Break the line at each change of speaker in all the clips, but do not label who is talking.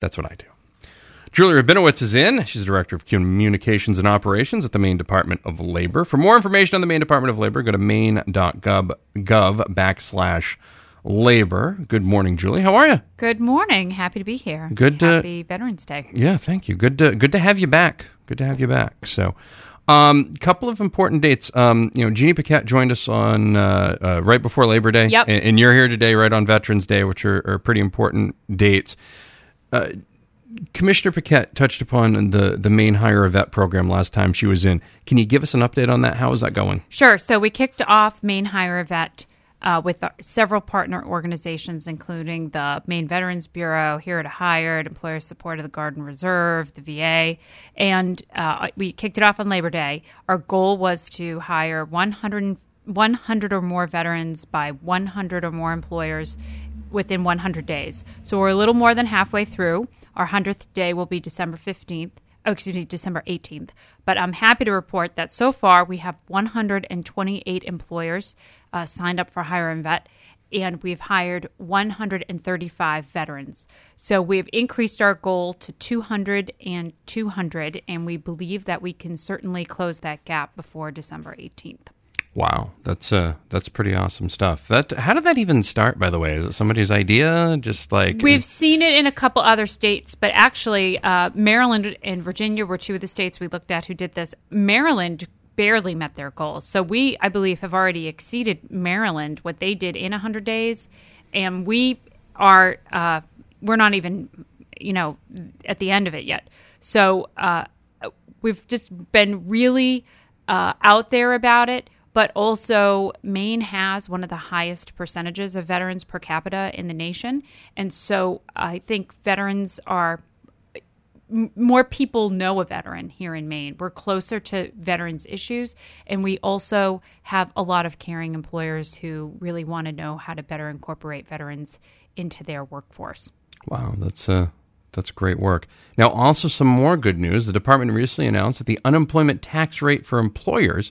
That's what I do. Julie Rabinowitz is in. She's the Director of Communications and Operations at the Maine Department of Labor. For more information on the Maine Department of Labor, go to maine.gov gov backslash labor. Good morning, Julie. How are you?
Good morning. Happy to be here.
Good to-
Happy Veterans Day.
Yeah, thank you. Good to good to have you back. Good to have you back. So, um, a couple of important dates. Um, you know, Jeannie Paquette joined us on uh, uh, right before Labor Day.
Yep.
And, and you're here today, right on Veterans Day, which are, are pretty important dates. Uh, Commissioner Paquette touched upon the the Maine Hire a Vet program last time she was in. Can you give us an update on that? How is that going?
Sure. So we kicked off Maine Hire a Vet uh, with our, several partner organizations, including the Maine Veterans Bureau, Here to Hire, Employer Support of the Guard and Reserve, the VA, and uh, we kicked it off on Labor Day. Our goal was to hire 100, 100 or more veterans by 100 or more employers within 100 days. So we're a little more than halfway through. Our 100th day will be December 15th. Oh, excuse me, December 18th. But I'm happy to report that so far we have 128 employers uh, signed up for Hire and Vet, and we've hired 135 veterans. So we've increased our goal to 200 and 200, and we believe that we can certainly close that gap before December 18th.
Wow, that's uh that's pretty awesome stuff. That how did that even start? By the way, is it somebody's idea? Just like
We've seen it in a couple other states, but actually, uh, Maryland and Virginia were two of the states we looked at who did this. Maryland barely met their goals. So we, I believe, have already exceeded Maryland, what they did in 100 days. And we are, uh, we're not even, you know, at the end of it yet. So uh, we've just been really uh, out there about it. But also, Maine has one of the highest percentages of veterans per capita in the nation. And so I think veterans are more people know a veteran here in Maine. We're closer to veterans issues, and we also have a lot of caring employers who really want to know how to better incorporate veterans into their workforce.
Wow, that's uh that's great work. Now, also some more good news. The department recently announced that the unemployment tax rate for employers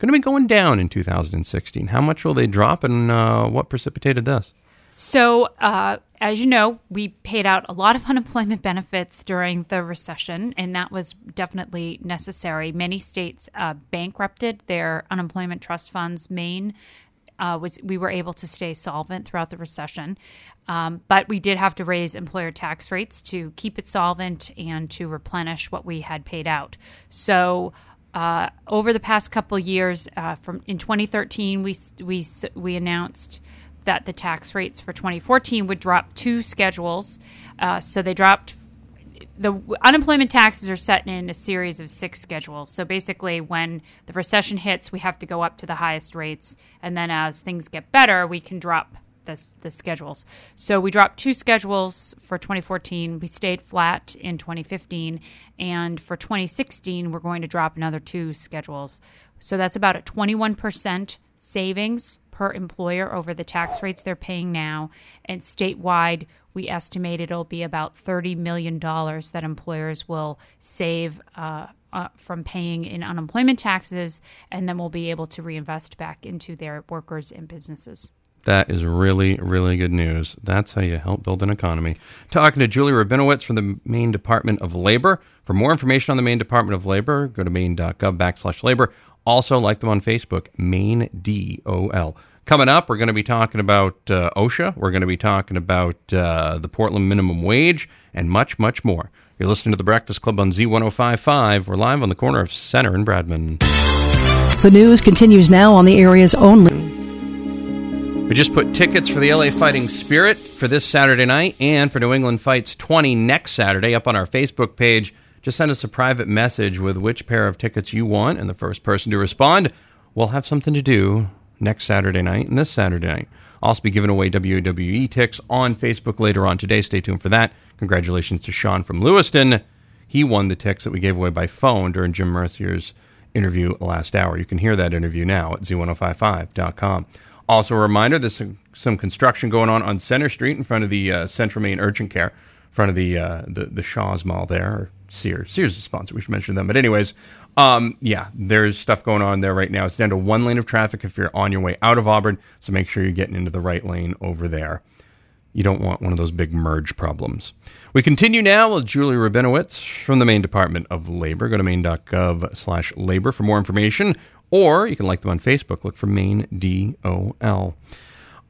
going to be going down in 2016. How much will they drop, and uh, what precipitated this?
So, uh, as you know, we paid out a lot of unemployment benefits during the recession, and that was definitely necessary. Many states uh, bankrupted their unemployment trust funds. Maine uh, was we were able to stay solvent throughout the recession, um, but we did have to raise employer tax rates to keep it solvent and to replenish what we had paid out. So. Uh, over the past couple years, uh, from in 2013, we we we announced that the tax rates for 2014 would drop two schedules. Uh, so they dropped the unemployment taxes are set in a series of six schedules. So basically, when the recession hits, we have to go up to the highest rates, and then as things get better, we can drop the, the schedules. So we dropped two schedules for 2014. We stayed flat in 2015, and for 2016, we're going to drop another two schedules. So that's about a 21% savings per employer over the tax rates they're paying now. And statewide, we estimate it'll be about $30 million that employers will save uh, uh, from paying in unemployment taxes, and then we'll be able to reinvest back into their workers and businesses.
That is really, really good news. That's how you help build an economy. Talking to Julie Rabinowitz from the Maine Department of Labor. For more information on the Maine Department of Labor, go to maine.gov backslash labor. Also, like them on Facebook, Maine DOL. Coming up, we're going to be talking about uh, OSHA. We're going to be talking about uh, the Portland minimum wage and much, much more. You're listening to The Breakfast Club on Z1055. We're live on the corner of Center and Bradman.
The news continues now on the area's only.
We just put tickets for the LA Fighting Spirit for this Saturday night and for New England Fights 20 next Saturday up on our Facebook page. Just send us a private message with which pair of tickets you want, and the first person to respond will have something to do next Saturday night and this Saturday night. I'll also be giving away WWE ticks on Facebook later on today. Stay tuned for that. Congratulations to Sean from Lewiston. He won the ticks that we gave away by phone during Jim Mercier's interview last hour. You can hear that interview now at z1055.com. Also, a reminder there's some construction going on on Center Street in front of the uh, Central Maine Urgent Care, in front of the, uh, the, the Shaw's Mall there, or Sears. Sears is a sponsor. We should mention them. But, anyways, um, yeah, there's stuff going on there right now. It's down to one lane of traffic if you're on your way out of Auburn, so make sure you're getting into the right lane over there. You don't want one of those big merge problems. We continue now with Julie Rabinowitz from the Maine Department of Labor. Go to maine.gov slash labor for more information, or you can like them on Facebook. Look for Maine DOL.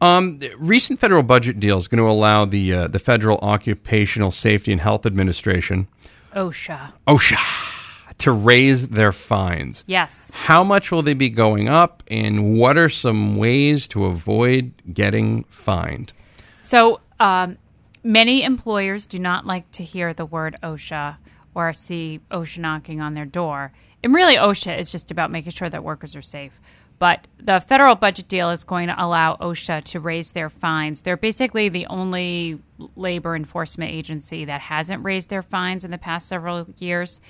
Um, recent federal budget deal is going to allow the uh, the Federal Occupational Safety and Health Administration,
OSHA.
OSHA, to raise their fines.
Yes.
How much will they be going up, and what are some ways to avoid getting fined?
So, um, many employers do not like to hear the word OSHA or see OSHA knocking on their door. And really, OSHA is just about making sure that workers are safe. But the federal budget deal is going to allow OSHA to raise their fines. They're basically the only labor enforcement agency that hasn't raised their fines in the past several years.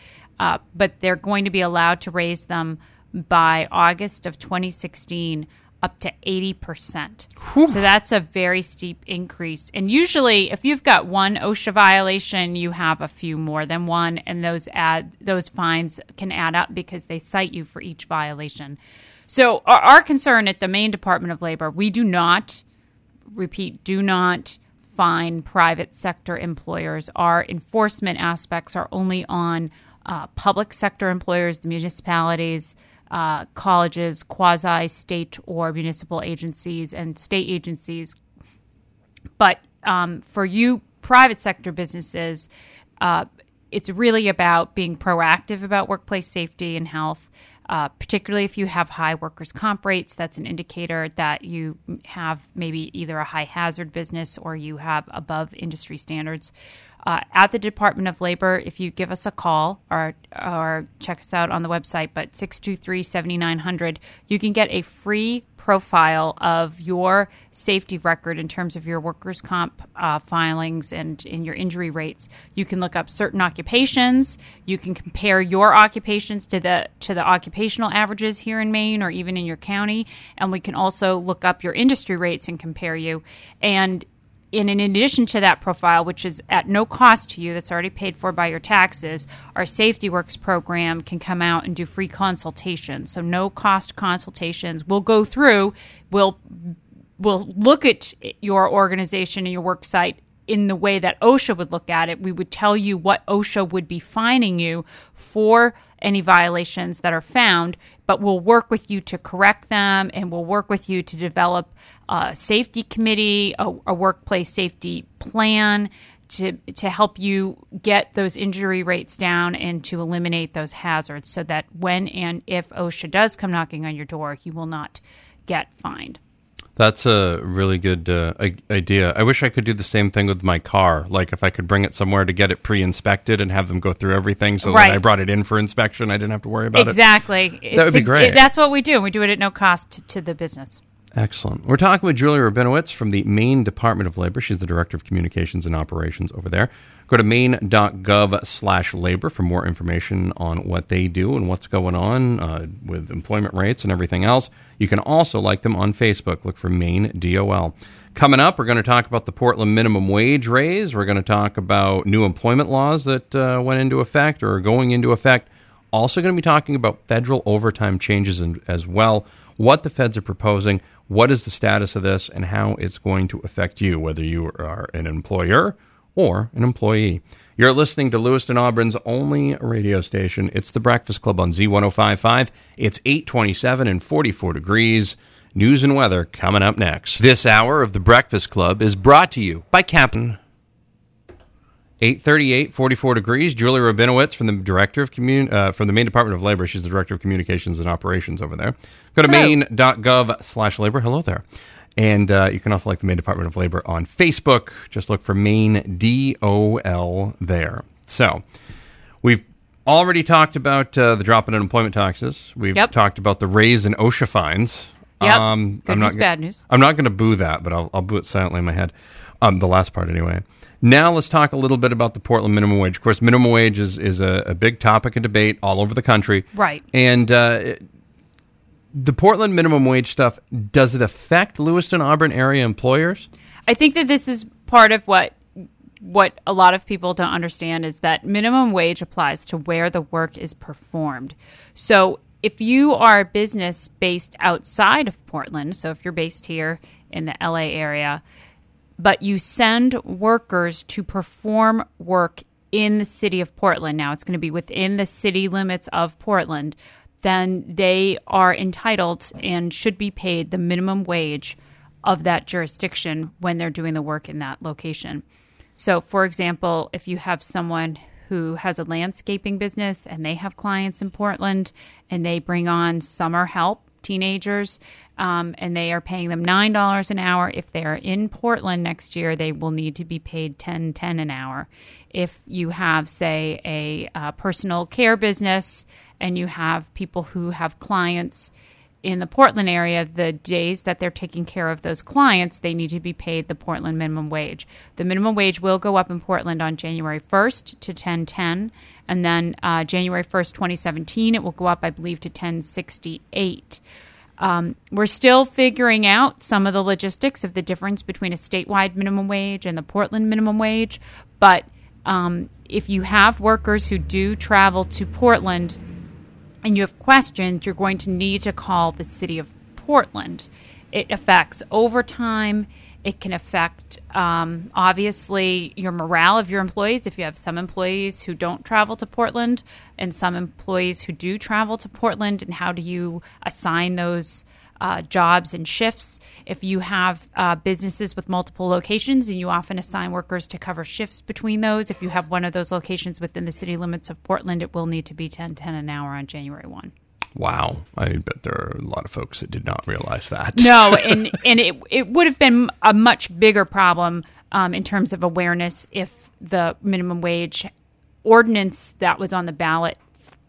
Uh, but they're going to be allowed to raise them by August of 2016 up to 80%. So that's a very steep increase. And usually if you've got one OSHA violation, you have a few more than one and those add those fines can add up because they cite you for each violation. So our, our concern at the Maine Department of Labor, we do not repeat, do not fine private sector employers. Our enforcement aspects are only on uh, public sector employers, the municipalities, uh, colleges, quasi state or municipal agencies, and state agencies. But um, for you, private sector businesses, uh, it's really about being proactive about workplace safety and health. Uh, particularly if you have high workers' comp rates, that's an indicator that you have maybe either a high hazard business or you have above industry standards. Uh, at the Department of Labor, if you give us a call or, or check us out on the website, but 623 7900, you can get a free profile of your safety record in terms of your workers' comp uh, filings and in your injury rates. You can look up certain occupations. You can compare your occupations to the to the occupational averages here in Maine or even in your county, and we can also look up your industry rates and compare you. And and in addition to that profile, which is at no cost to you, that's already paid for by your taxes, our Safety Works program can come out and do free consultations. So no cost consultations. We'll go through. We'll we'll look at your organization and your work site in the way that OSHA would look at it. We would tell you what OSHA would be fining you for any violations that are found, but we'll work with you to correct them and we'll work with you to develop a safety committee, a, a workplace safety plan to to help you get those injury rates down and to eliminate those hazards so that when and if OSHA does come knocking on your door, you will not get fined.
That's a really good uh, idea. I wish I could do the same thing with my car. Like if I could bring it somewhere to get it pre-inspected and have them go through everything, so
Right.
when I brought it in for inspection, I didn't have to worry about it.
exactly.
That would be great.
that's what we do. We do it at no cost to, to the business.
Excellent. We're talking with Julia Rabinowitz from the Maine Department of Labor. She's the Director of Communications and Operations over there. Go to maine.gov slash labor for more information on what they do and what's going on uh, with employment rates and everything else. You can also like them on Facebook. Look for Maine DOL. Coming up, we're going to talk about the Portland minimum wage raise. We're going to talk about new employment laws that uh, went into effect or are going into effect. Also, going to be talking about federal overtime changes as well. What the feds are proposing, what is the status of this, and how it's going to affect you, whether you are an employer or an employee. You're listening to Lewiston Auburn's only radio station. It's the Breakfast Club on Z1055. It's 827 and 44 degrees. News and weather coming up next. This hour of the Breakfast Club is brought to you by Captain 838, 44 degrees. Julie Rabinowitz from the Director of Commun- uh, from the Maine Department of Labor. She's the Director of Communications and Operations over there. Go to maine.gov slash labor. Hello there. And uh, you can also like the Maine Department of Labor on Facebook. Just look for Maine DOL there. So we've already talked about uh, the drop in unemployment taxes. We've
Yep.
talked about the raise in OSHA fines.
Yep. Good
I'm
news,
not,
bad news.
I'm not going to boo that, but I'll, I'll boo it silently in my head. Um, the last part, anyway. Now let's talk a little bit about the Portland minimum wage. Of course, minimum wage is, is a, a big topic of debate all over the country.
Right.
And uh, the Portland minimum wage stuff, does it affect Lewiston, Auburn area employers?
I think that this is part of what what a lot of people don't understand is that minimum wage applies to where the work is performed. So if you are a business based outside of Portland, so if you're based here in the LA area, but you send workers to perform work in the city of Portland. Now it's going to be within the city limits of Portland. Then they are entitled and should be paid the minimum wage of that jurisdiction when they're doing the work in that location. So, for example, if you have someone who has a landscaping business and they have clients in Portland and they bring on summer help, teenagers, um, and they are paying them $9 an hour. If they are in Portland next year, they will need to be paid 10 10 an hour. If you have, say, a, a personal care business and you have people who have clients in the Portland area, the days that they're taking care of those clients, they need to be paid the Portland minimum wage. The minimum wage will go up in Portland on January 1st to 1010, and then uh, January 1st, 2017, it will go up, I believe, to 1068. Um, we're still figuring out some of the logistics of the difference between a statewide minimum wage and the Portland minimum wage, but um, if you have workers who do travel to Portland, and you have questions, you're going to need to call the city of Portland. It affects overtime. It can affect, um, obviously, your morale of your employees. If you have some employees who don't travel to Portland and some employees who do travel to Portland, and how do you assign those uh, jobs and shifts. If you have uh, businesses with multiple locations and you often assign workers to cover shifts between those, if you have one of those locations within the city limits of Portland, it will need to be 10 10 an hour on January 1.
Wow, I bet there are a lot of folks that did not realize that.
No, and and it it would have been a much bigger problem um, in terms of awareness if the minimum wage ordinance that was on the ballot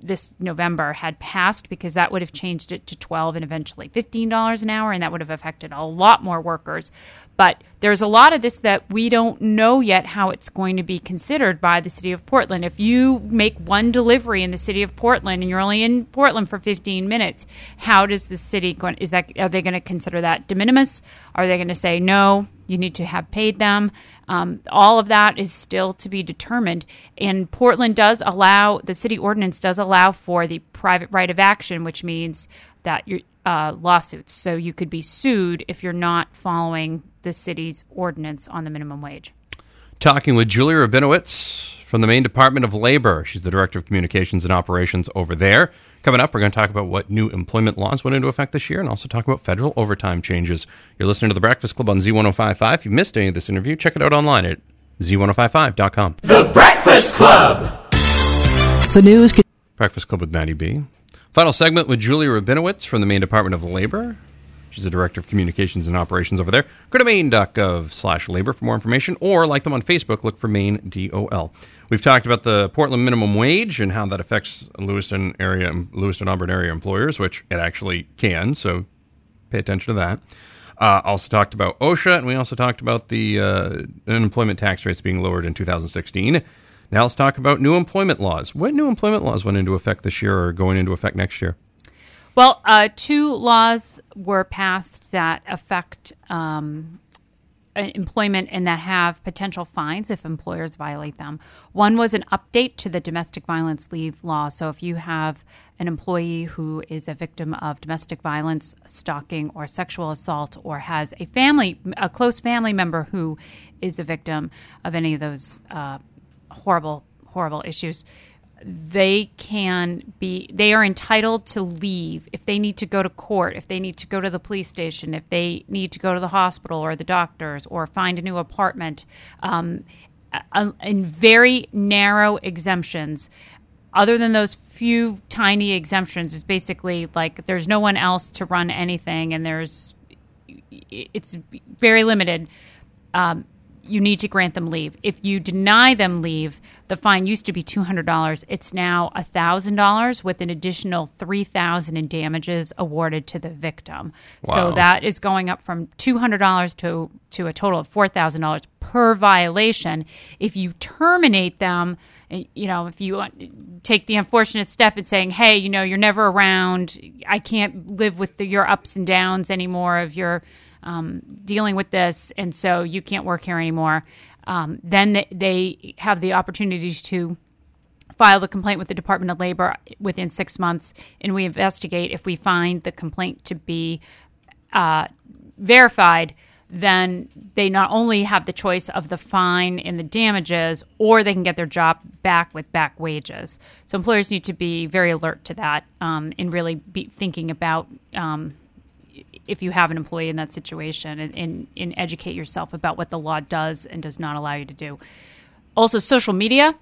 this November had passed because that would have changed it to 12 and eventually $15 an hour and that would have affected a lot more workers. But there's a lot of this that we don't know yet how it's going to be considered by the city of Portland. If you make one delivery in the city of Portland and you're only in Portland for 15 minutes, how does the city going is that are they going to consider that de minimis? Are they going to say no, you need to have paid them? Um, all of that is still to be determined. And Portland does allow, the city ordinance does allow for the private right of action, which means that your uh, lawsuits. So you could be sued if you're not following the city's ordinance on the minimum wage.
Talking with Julia Rabinowitz from the Maine Department of Labor. She's the Director of Communications and Operations over there. Coming up, we're going to talk about what new employment laws went into effect this year and also talk about federal overtime changes. You're listening to The Breakfast Club on Z1055. If you missed any of this interview, check it out online at z1055.com.
The Breakfast Club.
The news.
Breakfast Club with Maddie B. Final segment with Julia Rabinowitz from the Maine Department of Labor. She's the Director of Communications and Operations over there. Go to maine.gov slash labor for more information or like them on Facebook. Look for Maine DOL. We've talked about the Portland minimum wage and how that affects Lewiston area, Lewiston Auburn area employers, which it actually can. So pay attention to that. Uh, also talked about OSHA, and we also talked about the uh, unemployment tax rates being lowered in 2016. Now let's talk about new employment laws. What new employment laws went into effect this year or going into effect next year?
Well, uh, two laws were passed that affect um, employment and that have potential fines if employers violate them. One was an update to the domestic violence leave law. So if you have an employee who is a victim of domestic violence, stalking, or sexual assault, or has a family, a close family member who is a victim of any of those uh, horrible, horrible issues, they can be they are entitled to leave if they need to go to court if they need to go to the police station if they need to go to the hospital or the doctors or find a new apartment um, in very narrow exemptions. Other than those few tiny exemptions it's basically like there's no one else to run anything and there's it's very limited. Um, you need to grant them leave. If you deny them leave, the fine used to be $200. It's now $1,000 with an additional 3000 in damages awarded to the victim.
Wow.
So that is going up from $200 to to a total of $4,000 per violation. If you terminate them, eh, you know, if you take the unfortunate step in saying, "Hey, you know, you're never around. I can't live with the, your ups and downs anymore of your um, dealing with this, and so you can't work here anymore. Um, then they, have the opportunity to file the complaint with the Department of Labor within six months, and we investigate if we find the complaint to be uh, verified. then they not only have the choice of the fine and the damages, or they can get their job back with back wages. So employers need to be very alert to that um, and really be thinking about um, if you have an employee in that situation and, and, and educate yourself about what the law does and does not allow you to do. Also, social media.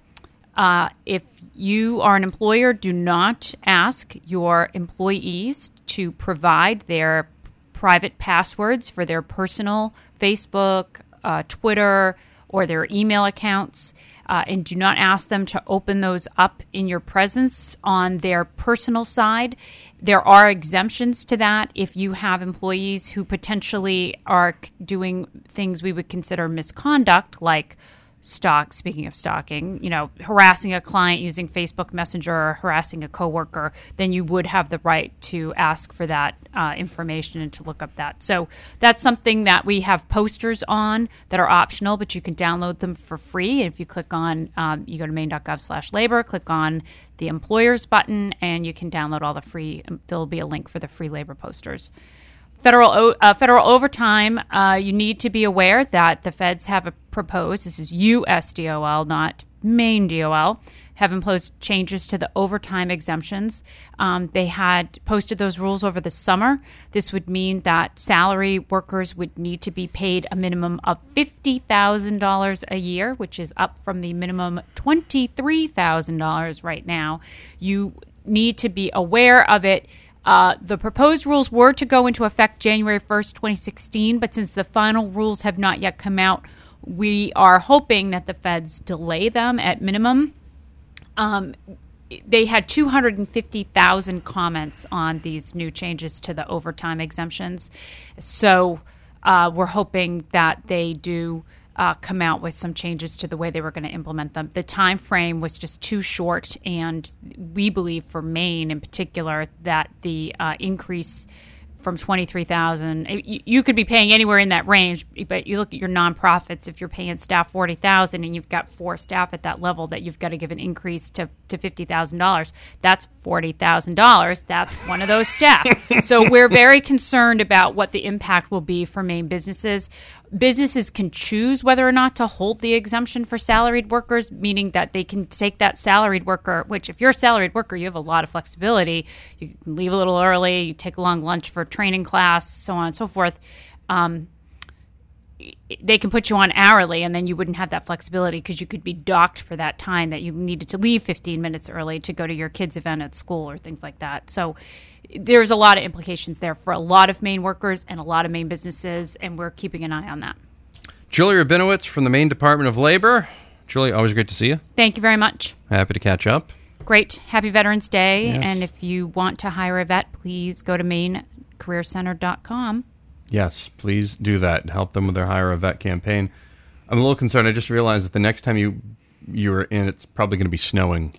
Uh, if you are an employer, do not ask your employees to provide their private passwords for their personal Facebook, uh, Twitter, or their email accounts. Uh, and do not ask them to open those up in your presence on their personal side. There are exemptions to that if you have employees who potentially are doing things we would consider misconduct, like stalk speaking of stalking you know harassing a client using facebook messenger or harassing a coworker then you would have the right to ask for that uh, information and to look up that. So that's something that we have posters on that are optional but you can download them for free. If you click on um, you go to maine.gov slash labor click on the employers button and you can download all the free there'll be a link for the free labor posters Federal uh, federal overtime. Uh, you need to be aware that the feds have proposed. This is USDOL, not Maine DOL. Have imposed changes to the overtime exemptions. Um, they had posted those rules over the summer. This would mean that salary workers would need to be paid a minimum of $50,000 a year, which is up from the minimum $23,000 right now. You need to be aware of it uh, the proposed rules were to go into effect January 1st, 2016, but since the final rules have not yet come out, we are hoping that the feds delay them at minimum. Um, they had 250,000 comments on these new changes to the overtime exemptions. So uh, we're hoping that they do uh, come out with some changes to the way they were going to implement them. The time frame was just too short, and we believe for Maine in particular that the uh, increase from 23,000 you could be paying anywhere in that range but you look at your nonprofits if you're paying staff 40,000 and you've got four staff at that level that you've got to give an increase to, to $50,000 that's $40,000 that's one of those staff so we're very concerned about what the impact will be for Maine businesses businesses can choose whether or not to hold the exemption for salaried workers, meaning that they can take that salaried worker, which if you're a salaried worker, you have a lot of flexibility. You can leave a little early, you take a long lunch for training class, so on and so forth. Um, they can put you on hourly and then you wouldn't have that flexibility because you could be docked for that time that you needed to leave 15 minutes early to go to your kids event at school or things like that so there's a lot of implications there for a lot of Maine workers and a lot of Maine businesses, and we're keeping an eye on that.
Julie Rabinowitz from the Maine Department of Labor. Julie, always great to see you.
Thank you very much.
Happy to catch up.
Great. Happy Veterans Day. Yes. And if you want to hire a vet, please go to mainecareercenter.com.
Yes, please do that. Help them with their Hire a Vet campaign. I'm a little concerned. I just realized that the next time you you're in, it's probably going to be snowing.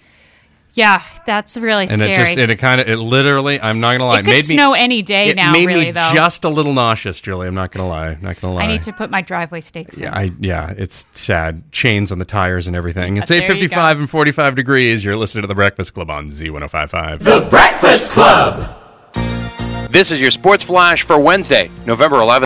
Yeah, that's really scary.
and
scary.
it just and it, kind of it literally. I'm not gonna lie.
It could
made
snow
me,
any day
it
now.
Made
really,
me
though.
just a little nauseous, Julie. I'm not gonna lie. Not gonna lie.
I need to put my driveway stakes in.
Yeah, I, yeah, it's sad. Chains on the tires and everything. It's
There you
8:55 and 45 degrees. You're listening to the Breakfast Club on Z1055.
The Breakfast Club.
This is your sports flash for Wednesday, November 11th.